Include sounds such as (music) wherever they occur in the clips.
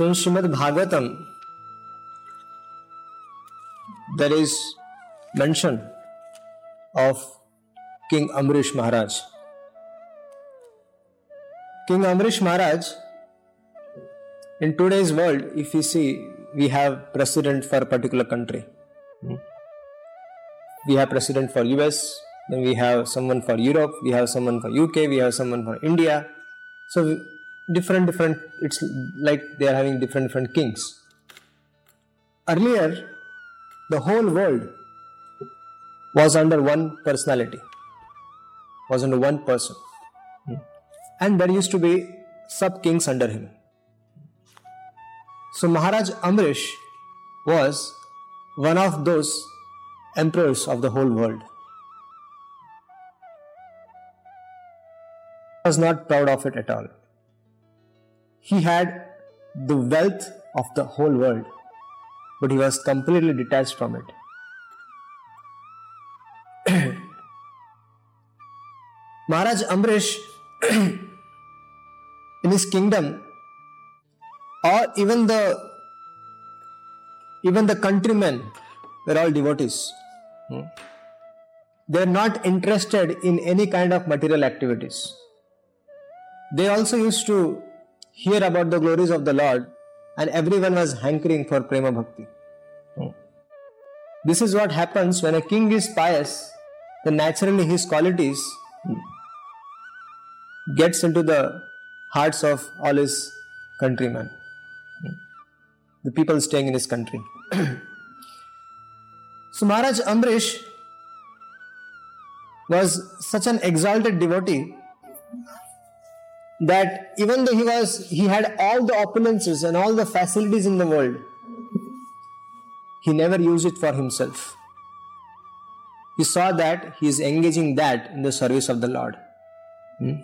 In Srimad Bhagavatam, there is mention of King Amrish Maharaj. King Amrish Maharaj, in today's world, if we see, we have president for a particular country. We have president for US, then we have someone for Europe, we have someone for UK, we have someone for India. So different different it's like they are having different different kings. Earlier the whole world was under one personality was under one person. And there used to be sub kings under him. So maharaj amrish was one of those emperors of the whole world. Was not proud of it at all he had the wealth of the whole world, but he was completely detached from it. (clears throat) Maharaj Amrish, (clears throat) in his kingdom, or even the even the countrymen were all devotees. Hmm? They are not interested in any kind of material activities. They also used to hear about the glories of the Lord, and everyone was hankering for prema bhakti. Hmm. This is what happens when a king is pious, then naturally his qualities gets into the hearts of all his countrymen, hmm. the people staying in his country. (clears throat) so Maharaj Amrish was such an exalted devotee that even though he was he had all the opulences and all the facilities in the world he never used it for himself he saw that he is engaging that in the service of the lord hmm?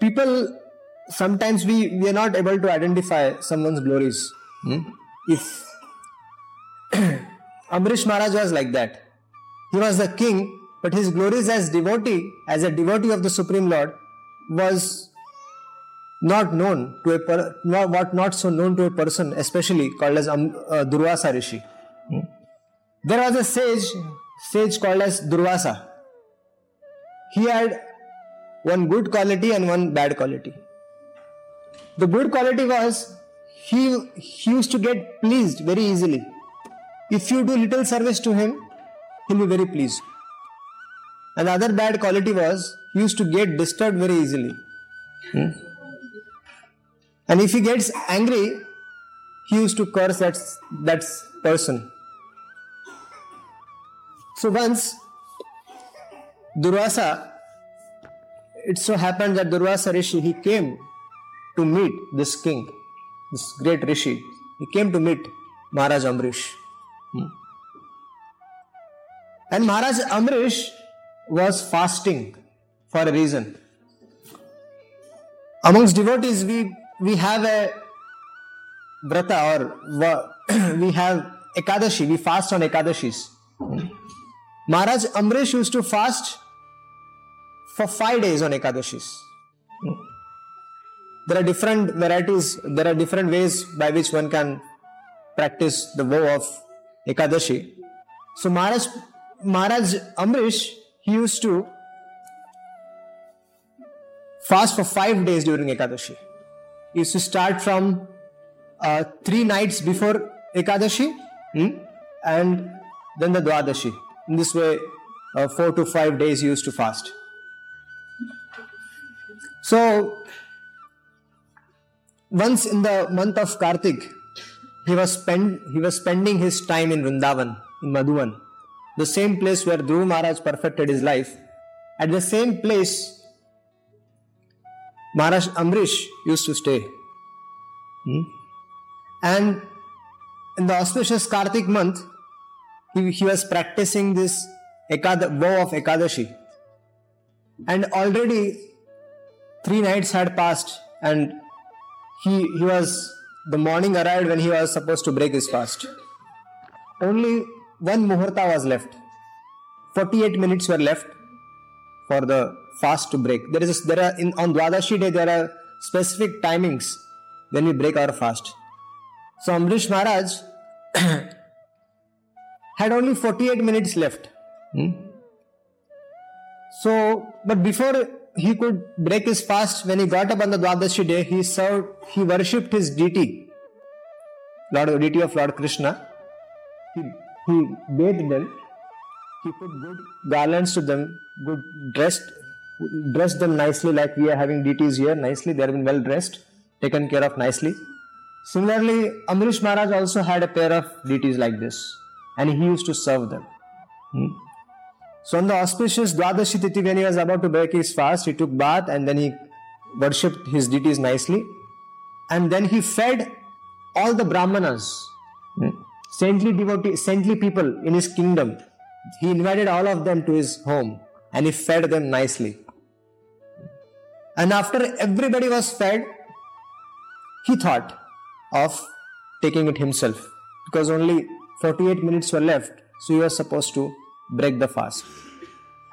people sometimes we we are not able to identify someone's glories hmm? if (clears throat) amrish maharaj was like that he was the king but his glories as devotee, as a devotee of the Supreme Lord, was not known to a per, not, not so known to a person, especially called as um, uh, Durvasa Rishi. Hmm? There was a sage, sage called as Durvasa. He had one good quality and one bad quality. The good quality was he, he used to get pleased very easily. If you do little service to him, he'll be very pleased. And the other bad quality was he used to get disturbed very easily. Hmm? And if he gets angry, he used to curse that, that person. So once Durvasa, it so happened that Durvasa Rishi, he came to meet this king, this great Rishi. He came to meet Maharaj Amrish. Hmm. And Maharaj Amrish was fasting for a reason. Amongst devotees, we, we have a vrata or (clears throat) we have Ekadashi, we fast on Ekadashis. Maharaj Amrish used to fast for five days on Ekadashis. There are different varieties, there are different ways by which one can practice the vow of Ekadashi. So Maharaj, Maharaj Amrish he used to fast for five days during Ekadashi. He used to start from uh, three nights before Ekadashi hmm, and then the Dwadashi. In this way, uh, four to five days he used to fast. So, once in the month of Kartik, he was spend he was spending his time in Vrindavan, in Madhuvan, the same place where Dhruv Maharaj perfected his life. At the same place, Maharaj Amrish used to stay. Hmm? And in the auspicious Kartik month, he, he was practicing this Ekad- vow of Ekadashi. And already three nights had passed, and he, he was the morning arrived when he was supposed to break his fast. Only one muhurta was left. 48 minutes were left for the fast to break. There is a, there are in on Dwadashi day there are specific timings when we break our fast. So Amrish Maharaj (coughs) had only 48 minutes left. Hmm? So, but before he could break his fast, when he got up on the Dwadashi day, he served, he worshipped his deity, Lord, deity of Lord Krishna. He, he bathed them, he put good garlands to them, good dressed, dressed them nicely like we are having deities here, nicely, they have been well dressed, taken care of nicely. Similarly, Amrish Maharaj also had a pair of deities like this, and he used to serve them. Hmm? So on the auspicious Dwadashi Tithi, when he was about to break his fast, he took bath and then he worshipped his deities nicely. And then he fed all the Brahmanas, saintly devotee, saintly people in his kingdom. He invited all of them to his home and he fed them nicely. And after everybody was fed, he thought of taking it himself because only 48 minutes were left, so he was supposed to break the fast.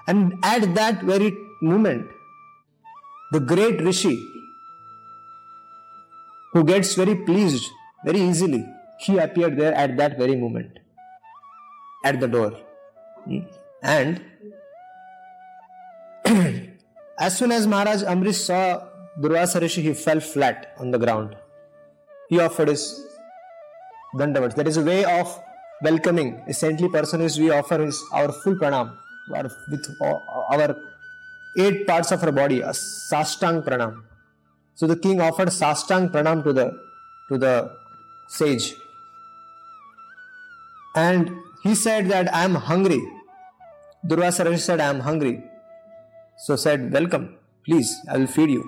And at that very moment, the great Rishi, who gets very pleased very easily, he appeared there at that very moment, at the door. Hmm? And (clears throat) as soon as Maharaj Amrish saw Durvasa Rishi, he fell flat on the ground. He offered his dandavats. That is a way of welcoming a saintly person is we offer his our full pranam our, with our eight parts of our body a sastang pranam so the king offered sastang pranam to the to the sage and he said that i am hungry durvasa said i am hungry so said welcome please i will feed you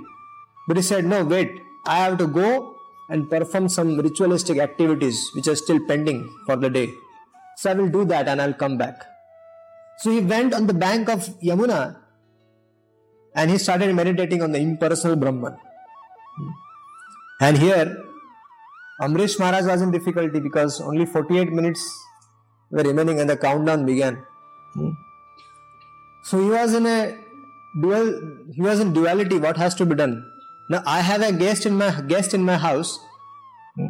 but he said no wait i have to go and perform some ritualistic activities which are still pending for the day so I will do that and I'll come back. So he went on the bank of Yamuna and he started meditating on the impersonal Brahman. And here, Amrish Maharaj was in difficulty because only 48 minutes were remaining and the countdown began. Hmm. So he was in a dual, he was in duality. What has to be done? Now I have a guest in my guest in my house, hmm.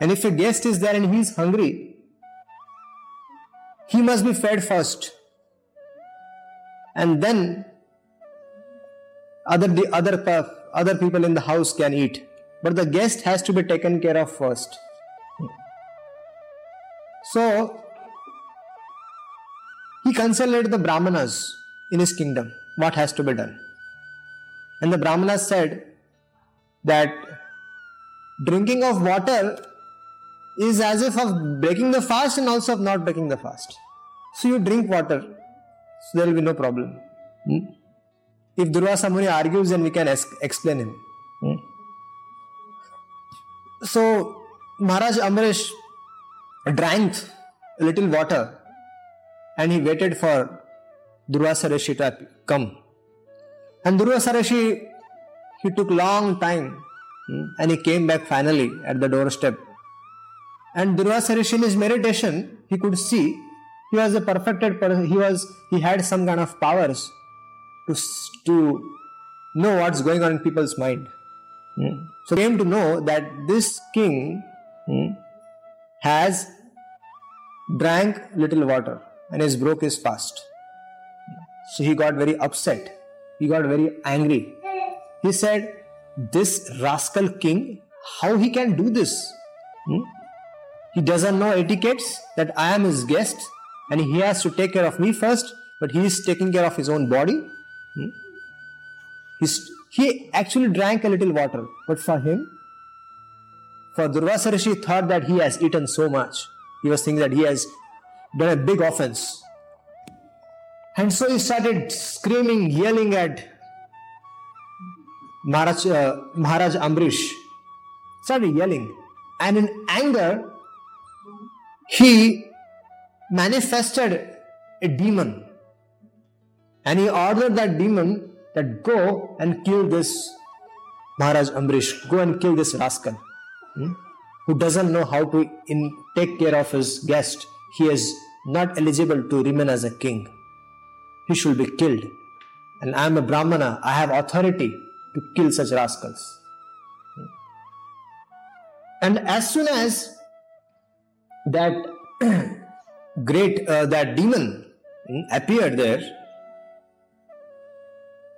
and if a guest is there and he is hungry, he must be fed first and then other the other other people in the house can eat but the guest has to be taken care of first hmm. so he consulted the brahmanas in his kingdom what has to be done and the brahmanas said that drinking of water is as if of breaking the fast and also of not breaking the fast. So you drink water, so there will be no problem. Hmm? If Durvasa Muni argues, then we can es- explain him. Hmm? So Maharaj Amrish drank a little water and he waited for Durvasa Rishi to come. And Durvasa Rishi, he took long time hmm? and he came back finally at the doorstep and Durvasa Rishi in his meditation, he could see he was a perfected person. He was he had some kind of powers to to know what's going on in people's mind. Hmm. So came to know that this king hmm, has drank little water and has broke his fast. So he got very upset. He got very angry. He said, "This rascal king, how he can do this?" Hmm? He doesn't know etiquettes that I am his guest and he has to take care of me first, but he is taking care of his own body. Hmm? He's, he actually drank a little water, but for him, for Durvasa Rishi thought that he has eaten so much. He was thinking that he has done a big offense. And so he started screaming, yelling at Maharaj, uh, Maharaj. Started yelling. And in anger, he manifested a demon. And he ordered that demon that go and kill this Maharaj Ambrish, go and kill this rascal hmm, who doesn't know how to in, take care of his guest. He is not eligible to remain as a king. He should be killed. And I am a Brahmana, I have authority to kill such rascals. And as soon as that (clears throat) great uh, that demon hmm, appeared there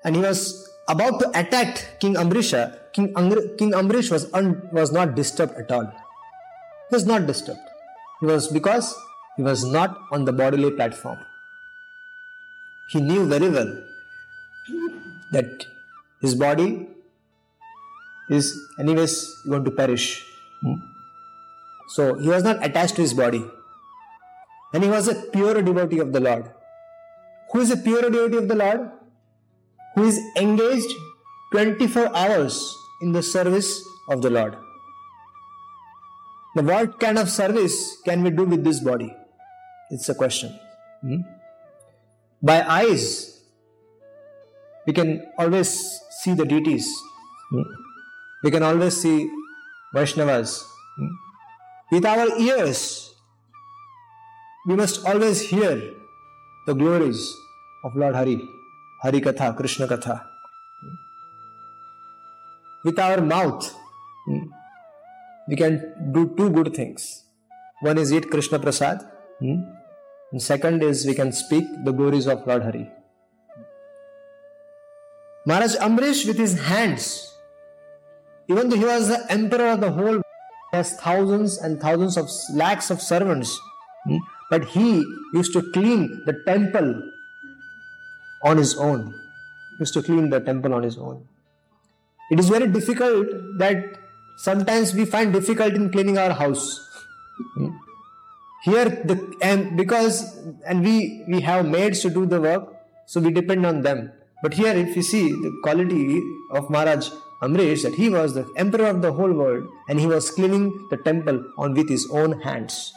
and he was about to attack King Amrisha, King, Angr- King Amrish was, un- was not disturbed at all. He was not disturbed. He was because he was not on the bodily platform. He knew very well that his body is anyways going to perish. Hmm? So he was not attached to his body. And he was a pure devotee of the Lord. Who is a pure devotee of the Lord? Who is engaged 24 hours in the service of the Lord. Now, what kind of service can we do with this body? It's a question. Hmm? By eyes, we can always see the deities. Hmm? We can always see Vaishnavas. Hmm? With our ears, we must always hear the glories of Lord Hari, Hari Katha, Krishna Katha. With our mouth, we can do two good things. One is eat Krishna Prasad, and second is we can speak the glories of Lord Hari. Maharaj Amrish, with his hands, even though he was the emperor of the whole has thousands and thousands of lakhs of servants. Hmm? But he used to clean the temple on his own. He used to clean the temple on his own. It is very difficult that sometimes we find difficult in cleaning our house. Here, the and because and we we have maids to do the work, so we depend on them. But here, if you see the quality of Maharaj Amrish, that he was the emperor of the whole world and he was cleaning the temple on with his own hands.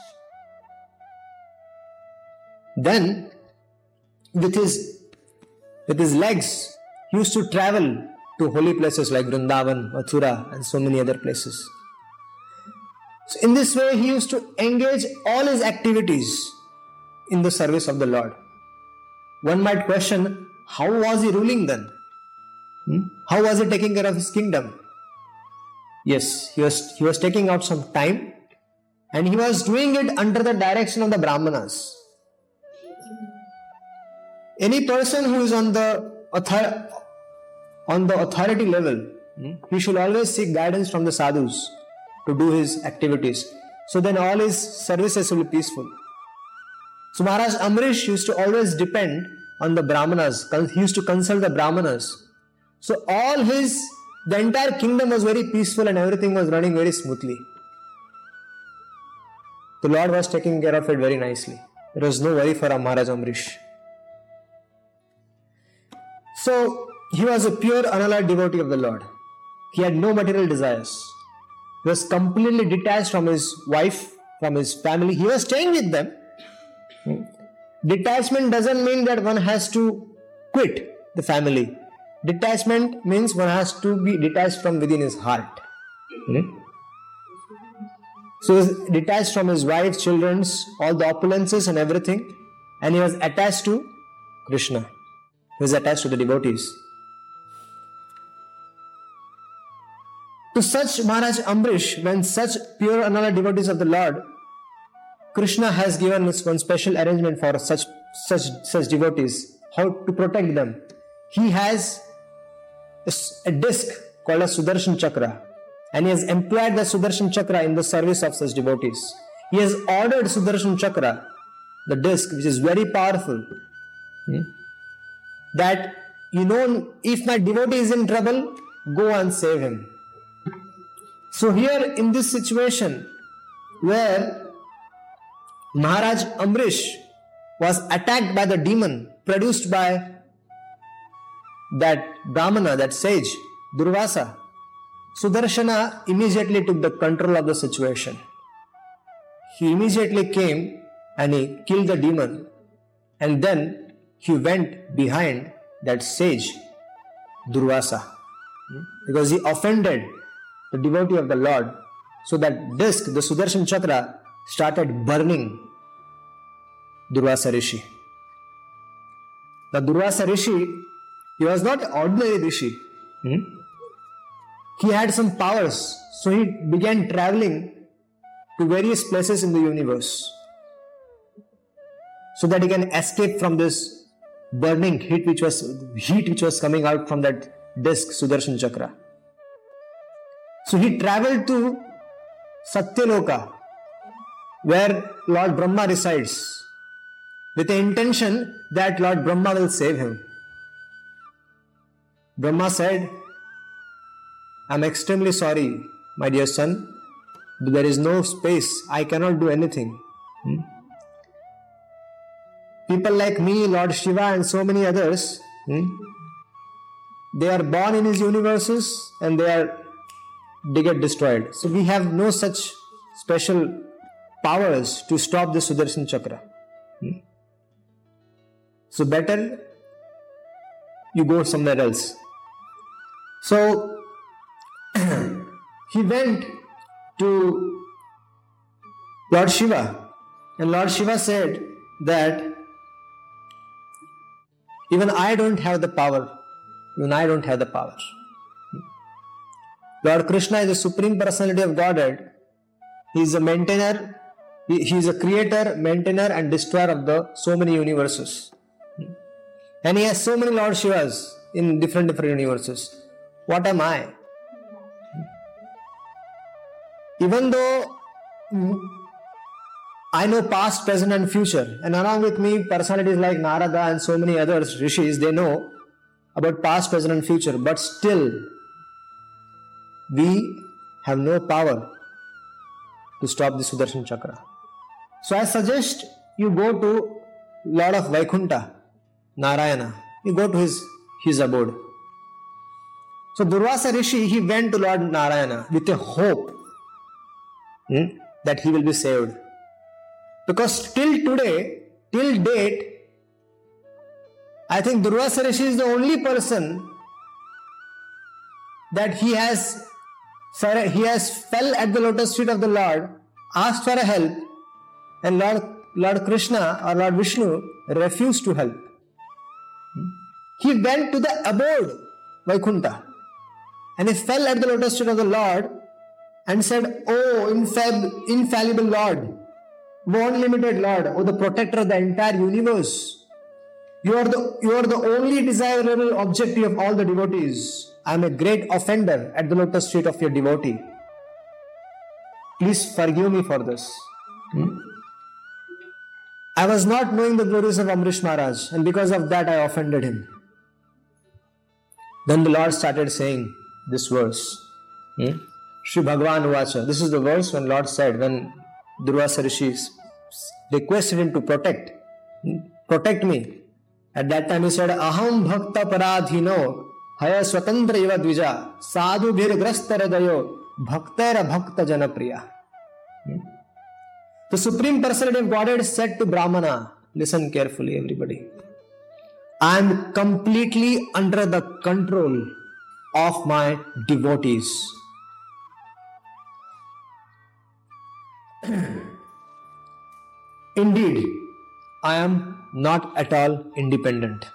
Then, with his with his legs, he used to travel to holy places like Vrindavan, Mathura, and so many other places. So, in this way, he used to engage all his activities in the service of the Lord. One might question how was he ruling then? Hmm? How was he taking care of his kingdom? Yes, he was, he was taking out some time and he was doing it under the direction of the Brahmanas. Any person who is on the author, on the authority level, hmm, he should always seek guidance from the sadhus to do his activities. So then all his services will be peaceful. So Maharaj Amrish used to always depend on the Brahmanas. He used to consult the Brahmanas. So all his, the entire kingdom was very peaceful and everything was running very smoothly. The Lord was taking care of it very nicely. There was no worry for Maharaj Amrish. So he was a pure unalloyed devotee of the Lord. He had no material desires. He was completely detached from his wife, from his family. He was staying with them. Detachment doesn't mean that one has to quit the family. Detachment means one has to be detached from within his heart. Hmm? So he was detached from his wife, children's, all the opulences and everything, and he was attached to Krishna. He was attached to the devotees. To such Maharaj Ambrish, when such pure unalloyed devotees of the Lord, Krishna has given us one special arrangement for such such such devotees, how to protect them he has a disc called a Sudarshan Chakra and he has employed the Sudarshan Chakra in the service of such devotees. He has ordered Sudarshan Chakra, the disc, which is very powerful, hmm, that you know, if my devotee is in trouble, go and save him. So, here in this situation where Maharaj Amrish was attacked by the demon produced by that Brahmana, that sage, Durvasa, Sudarshana immediately took the control of the situation. He immediately came and he killed the demon and then he went behind that sage, Durvasa, hmm? because he offended the devotee of the Lord. So that disc, the Sudarshan Chakra, started burning Durvasa Rishi. The Durvasa Rishi, he was not an ordinary Rishi. Hmm? He had some powers, so he began traveling to various places in the universe so that he can escape from this burning heat which was heat which was coming out from that disc Sudarshan Chakra. So he traveled to Satyaloka where Lord Brahma resides with the intention that Lord Brahma will save him. Brahma said, I'm extremely sorry, my dear son, but there is no space. I cannot do anything. Hmm? People like me, Lord Shiva, and so many others, hmm? they are born in his universes and they are they get destroyed. So we have no such special powers to stop the Sudarshan Chakra. Hmm? So better you go somewhere else. So (clears throat) he went to Lord Shiva, and Lord Shiva said that even I don't have the power, even I don't have the power. Lord Krishna is the Supreme Personality of Godhead. He is a maintainer, he is a creator, maintainer, and destroyer of the so many universes. And he has so many Lord Shivas in different different universes. What am I? Even though I know past, present, and future, and along with me, personalities like Narada and so many others, rishis, they know about past, present, and future, but still, we have no power to stop the Sudarshan Chakra. So I suggest you go to Lord of Vaikunta Narayana. You go to his, his abode. So Durvasa Rishi, he went to Lord Narayana with a hope hmm, that he will be saved. Because till today, till date, I think Durvasa Rishi is the only person that he has he has fell at the lotus feet of the Lord, asked for a help, and Lord Lord Krishna or Lord Vishnu refused to help. Hmm? He went to the abode, Vaikunta, and he fell at the lotus feet of the Lord and said, Oh, infab- infallible Lord, O unlimited Lord, O the protector of the entire universe, you are the, you are the only desirable objective of all the devotees. I am a great offender at the lotus feet of your devotee. Please forgive me for this. Hmm? I was not knowing the glories of Amrish Maharaj, and because of that, I offended him. Then the Lord started saying this verse. Hmm? Shri Bhagavan Vacha. This is the verse when Lord said, when Durvasa Rishi requested him to protect, hmm? protect me. At that time he said, Aham Bhakta Paradhino हय स्वतंत्र युव द्विज साधु भीरग्रस्तर दयो भक्तर भक्त जनप्रिय तो supreme personality Godhead said to Brahmin listen carefully everybody I am completely under the control of my devotees indeed I am not at all independent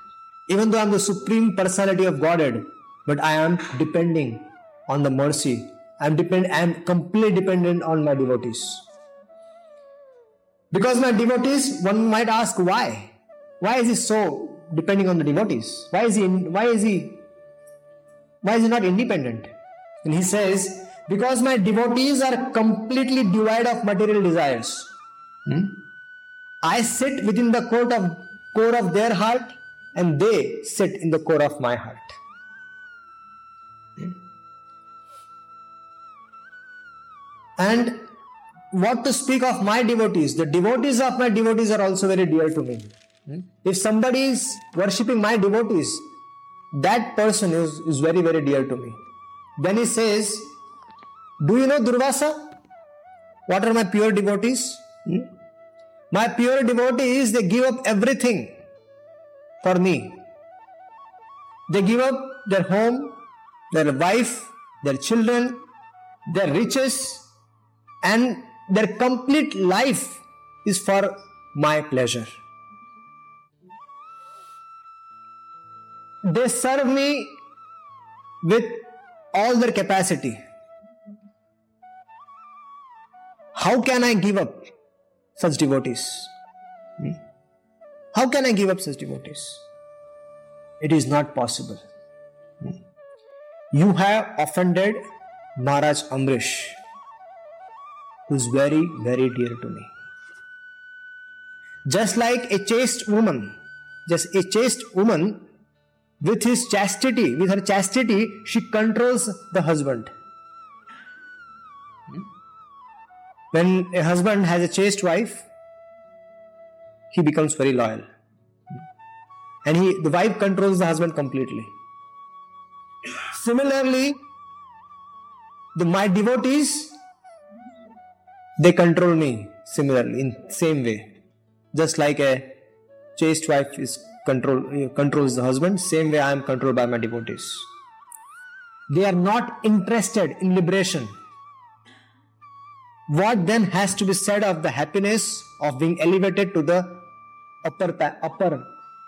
Even though I am the supreme personality of Godhead, but I am depending on the mercy. I am depend I am completely dependent on my devotees. Because my devotees, one might ask why. Why is he so depending on the devotees. Why is he? Why is he? Why is he not independent? And he says Because my devotees are completely devoid of material desires. Hmm? I sit within the core of, core of their heart and they sit in the core of my heart. And what to speak of my devotees? The devotees of my devotees are also very dear to me. Hmm? If somebody is worshipping my devotees, that person is, is very, very dear to me. Then he says, Do you know Durvasa? What are my pure devotees? Hmm? My pure devotees, they give up everything for me. They give up their home, their wife, their children, their riches, and their complete life is for my pleasure. They serve me with all their capacity. How can I give up such devotees? How can I give up such devotees? It is not possible. You have offended Maharaj Amrish, who is very, very dear to me. Just like a chaste woman, just a chaste woman with his chastity, with her chastity, she controls the husband. When a husband has a chaste wife, he becomes very loyal. And he the wife controls the husband completely. Similarly, the my devotees they control me similarly in same way. Just like a chaste wife is control controls the husband same way i am controlled by my devotees they are not interested in liberation what then has to be said of the happiness of being elevated to the upper upper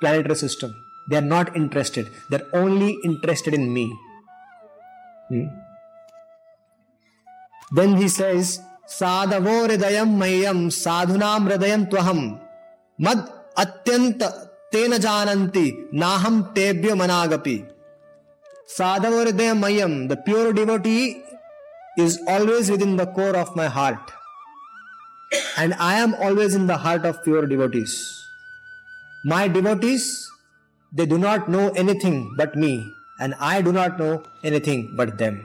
planetary system they are not interested they are only interested in me then he says साधवो हृदय मह्यम साधुना हृदय त्वहम मद अत्यंत तेन जानती नाहम तेभ्य मनागपी साधवो हृदय मह्यम the pure devotee is always within the core of my heart and I am always in the heart of pure devotees my devotees they do not know anything but me and i do not know anything but them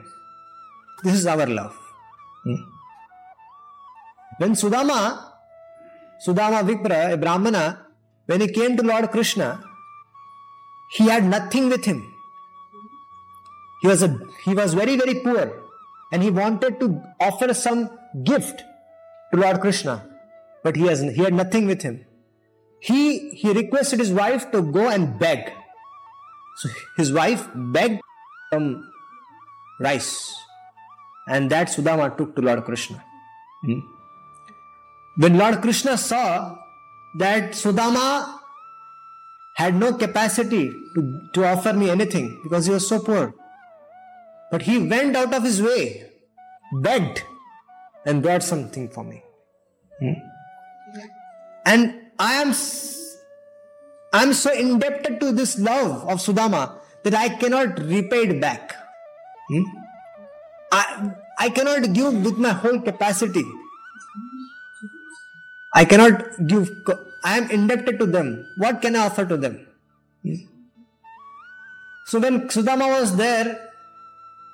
this is our love hmm? when sudama sudama vipra a brahmana when he came to Lord Krishna, he had nothing with him. He was, a, he was very, very poor and he wanted to offer some gift to Lord Krishna, but he, has, he had nothing with him. He, he requested his wife to go and beg. So his wife begged some rice, and that Sudama took to Lord Krishna. Hmm? When Lord Krishna saw that Sudama had no capacity to, to offer me anything because he was so poor. But he went out of his way, begged, and brought something for me. Hmm? And I am I am so indebted to this love of Sudama that I cannot repay it back. Hmm? I, I cannot give with my whole capacity. I cannot give, I am indebted to them. What can I offer to them? Hmm? So when Sudama was there,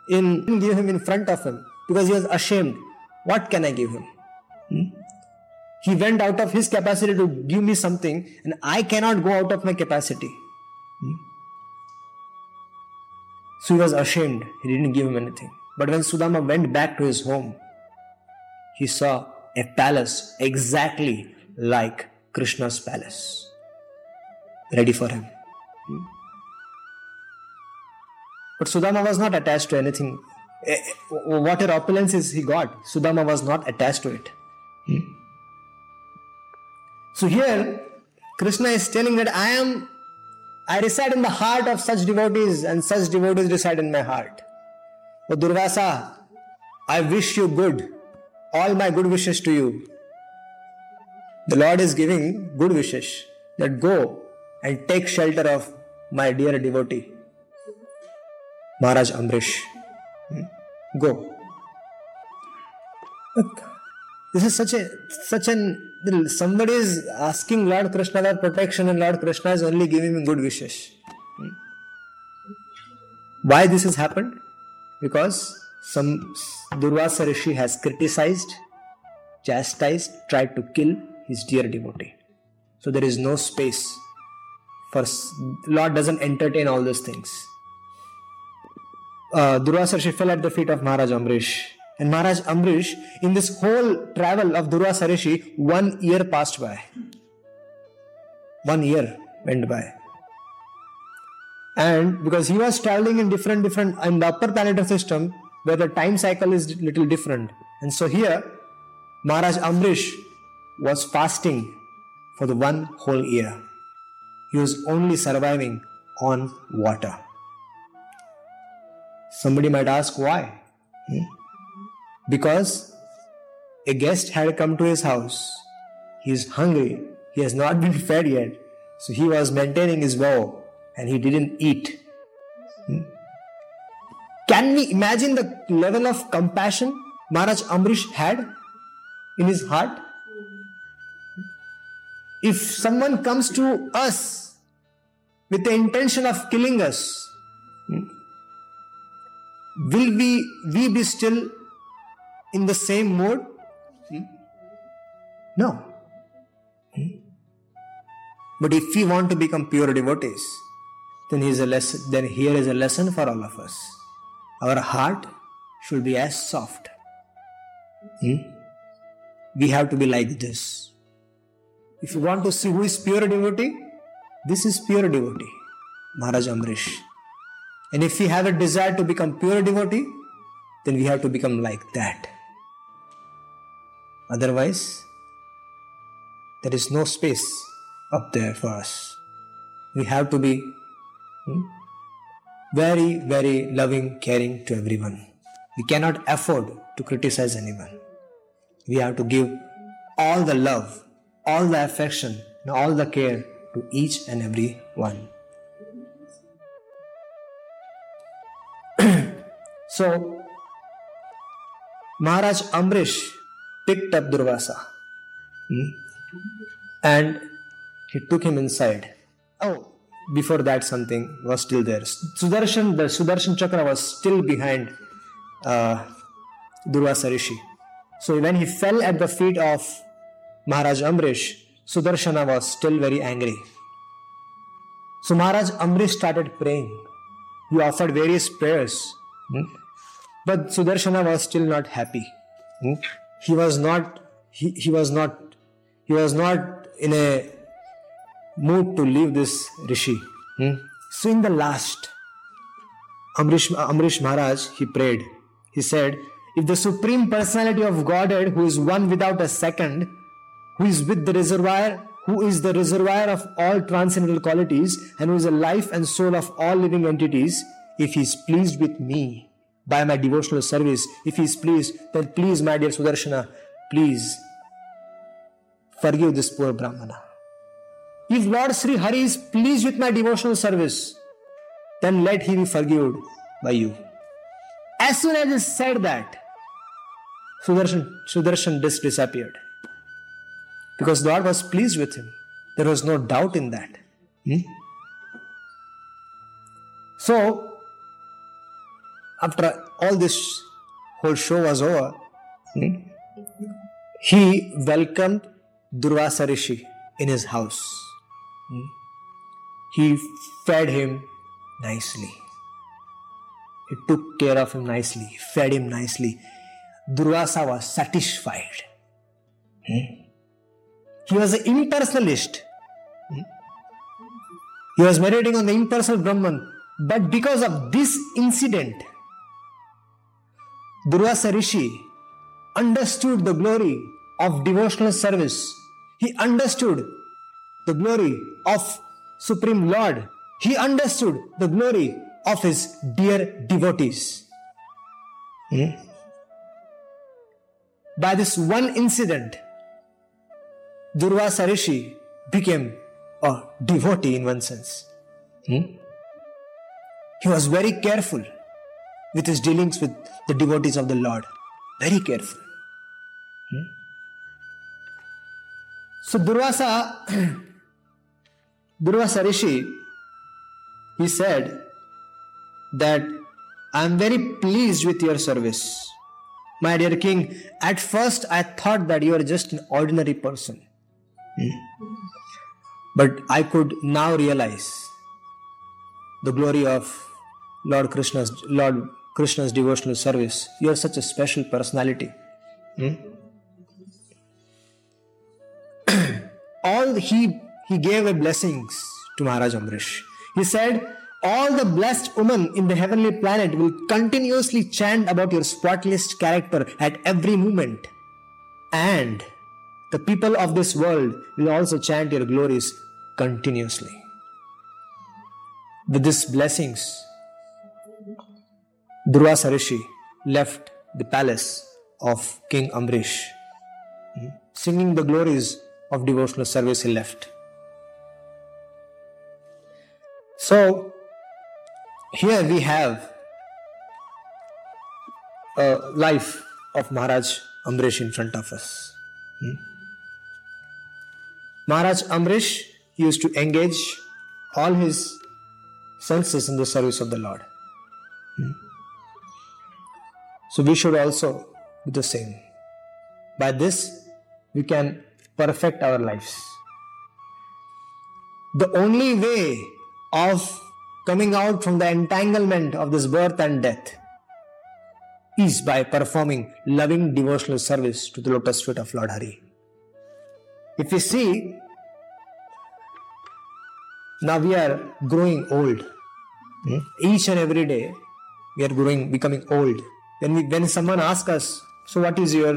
in give him in front of him because he was ashamed. What can I give him? Hmm? He went out of his capacity to give me something, and I cannot go out of my capacity. Hmm? So he was ashamed. He didn't give him anything. But when Sudama went back to his home, he saw a palace exactly like Krishna's palace, ready for him. Hmm? But Sudama was not attached to anything. Eh, eh, whatever opulences he got, Sudama was not attached to it. So here, Krishna is telling that I am, I reside in the heart of such devotees, and such devotees reside in my heart. O Durvasa, I wish you good all my good wishes to you. The Lord is giving good wishes that go and take shelter of my dear devotee, Maharaj Amrish. Hmm? Go. This is such a such an somebody is asking Lord Krishna for protection and Lord Krishna is only giving him good wishes. Hmm? Why this has happened? Because some Durvasa Rishi has criticized, chastised, tried to kill his dear devotee. So there is no space for Lord doesn't entertain all these things. Uh, Durvasa Rishi fell at the feet of Maharaj Amrish and Maharaj Amrish, in this whole travel of Durvasa Rishi, one year passed by. One year went by. And because he was traveling in different, different, in the upper planetary system, where the time cycle is little different. And so here, Maharaj Amrish was fasting for the one whole year. He was only surviving on water. Somebody might ask why. Hmm? Because a guest had come to his house. He is hungry, he has not been fed yet, so he was maintaining his vow and he didn't eat. Can we imagine the level of compassion Maharaj Amrish had in his heart? If someone comes to us with the intention of killing us, will we, we be still in the same mood? Hmm? No. Hmm? But if we want to become pure devotees, then, is a lesson, then here is a lesson for all of us. Our heart should be as soft. Hmm? We have to be like this. If you want to see who is pure devotee, this is pure devotee, Maharaj Amrish. And if we have a desire to become pure devotee, then we have to become like that. Otherwise, there is no space up there for us. We have to be hmm, very, very loving, caring to everyone. We cannot afford to criticize anyone. We have to give all the love, all the affection, and all the care to each and every one. (clears throat) so, Maharaj Amrish picked up Durvasa hmm? and he took him inside. Oh, before that, something was still there. Sudarshan, the Sudarshan Chakra was still behind uh, Durvasa Rishi. So when he fell at the feet of Maharaj Amrish, Sudarshana was still very angry. So Maharaj Amrish started praying. He offered various prayers. Hmm? But Sudarshana was still not happy. Hmm? He was not he, he was not he was not in a mood to leave this rishi hmm? so in the last amrish amrish maharaj he prayed he said if the supreme personality of godhead who is one without a second who is with the reservoir who is the reservoir of all transcendental qualities and who is the life and soul of all living entities if he is pleased with me by my devotional service. If He is pleased, then please, my dear Sudarshana, please forgive this poor Brahmana. If Lord Sri Hari is pleased with my devotional service, then let he be forgiven by you. As soon as he said that, Sudarshan, Sudarshan disappeared. Because Lord was pleased with him. There was no doubt in that. Hmm? So, after all this whole show was over, hmm, he welcomed Durvasa Rishi in his house. Hmm. He fed him nicely. He took care of him nicely, fed him nicely. Durvasa was satisfied. Hmm. He was an impersonalist. He was meditating on the impersonal Brahman. But because of this incident, Durvasa Rishi understood the glory of devotional service. He understood the glory of Supreme Lord. He understood the glory of his dear devotees. Hmm? By this one incident, Durvasa Rishi became a devotee in one sense. Hmm? He was very careful with his dealings with the devotees of the Lord. Very careful. Hmm? So Durvasa, (clears throat) Durvasa Rishi, he said that I am very pleased with your service. My dear king, at first I thought that you are just an ordinary person. But I could now realize the glory of Lord Krishna's Lord Krishna's devotional service. You are such a special personality. Hmm? (coughs) All he he gave a blessings to Maharaj Ambarish. He said, All the blessed women in the heavenly planet will continuously chant about your spotless character at every moment. And the people of this world will also chant your glories continuously. With these blessings, Durvasa Rishi left the palace of King Ambarish. Singing the glories of devotional service, he left. So, here we have a life of Maharaj Ambarish in front of us. Hmm? Maharaj Ambarish used to engage all his senses in the service of the Lord. So we should also do the same. By this, we can perfect our lives. The only way of coming out from the entanglement of this birth and death is by performing loving devotional service to the lotus feet of Lord Hari. If we see, now we are growing old. Hmm? Each and every day, we are growing, becoming old. When we, when someone asks us, "So what is your?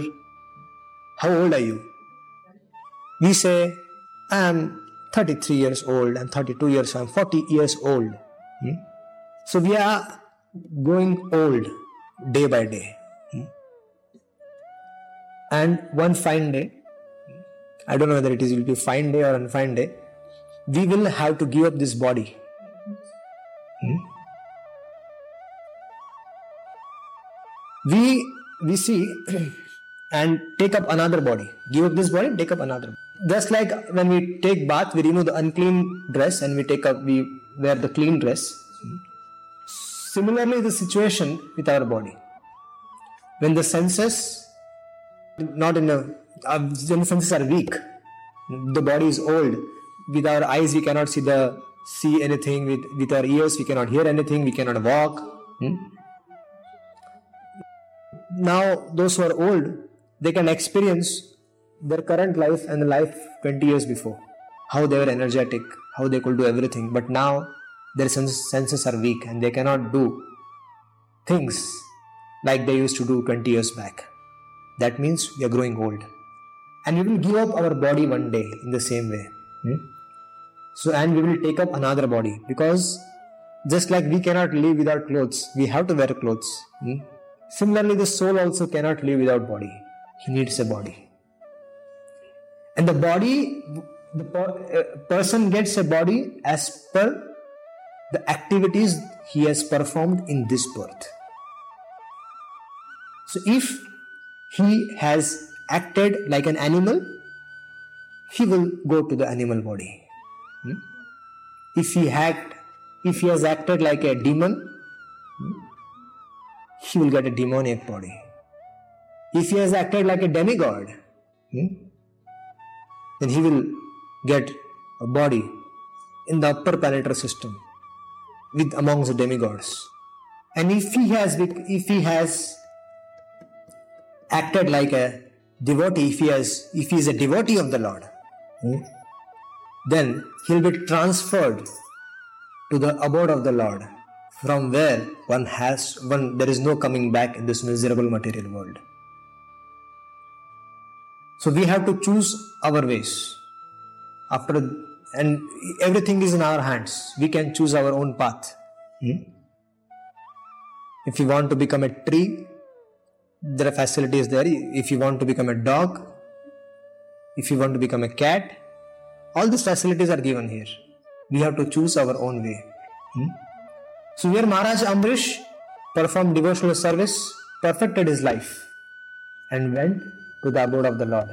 How old are you?" We say, "I am 33 years old. I'm 32 years. I'm 40 years old." Hmm? So we are going old day by day. Hmm? And one fine day, I don't know whether it is will be fine day or unfine day, we will have to give up this body. Hmm? We we see and take up another body. Give up this body, take up another. Just like when we take bath, we remove the unclean dress and we take up we wear the clean dress. Similarly, the situation with our body. When the senses not in a uh, when the senses are weak, the body is old. With our eyes, we cannot see the see anything. With with our ears, we cannot hear anything. We cannot walk. Hmm? Now, those who are old, they can experience their current life and the life 20 years before. How they were energetic, how they could do everything. But now, their senses are weak and they cannot do things like they used to do 20 years back. That means we are growing old. And we will give up our body one day in the same way. Hmm? So, and we will take up another body because just like we cannot live without clothes, we have to wear clothes. Hmm? Similarly, the soul also cannot live without body. He needs a body. And the body, the uh, person gets a body as per the activities he has performed in this birth. So, if he has acted like an animal, he will go to the animal body. Hmm? If he act, if he has acted like a demon, hmm, he will get a demoniac body. If he has acted like a demigod, hmm, then he will get a body in the upper planetary system with amongst the demigods. And if he has if he has acted like a devotee, if he has if he is a devotee of the Lord, hmm, then he'll be transferred to the abode of the Lord, from where one has one there is no coming back in this miserable material world. So we have to choose our ways. After and everything is in our hands. We can choose our own path. Hmm? If you want to become a tree, there are facilities there. If you want to become a dog, if you want to become a cat, all these facilities are given here. We have to choose our own way. Hmm? So here Maharaj Ambarish performed devotional service, perfected his life, and went to the abode of the Lord.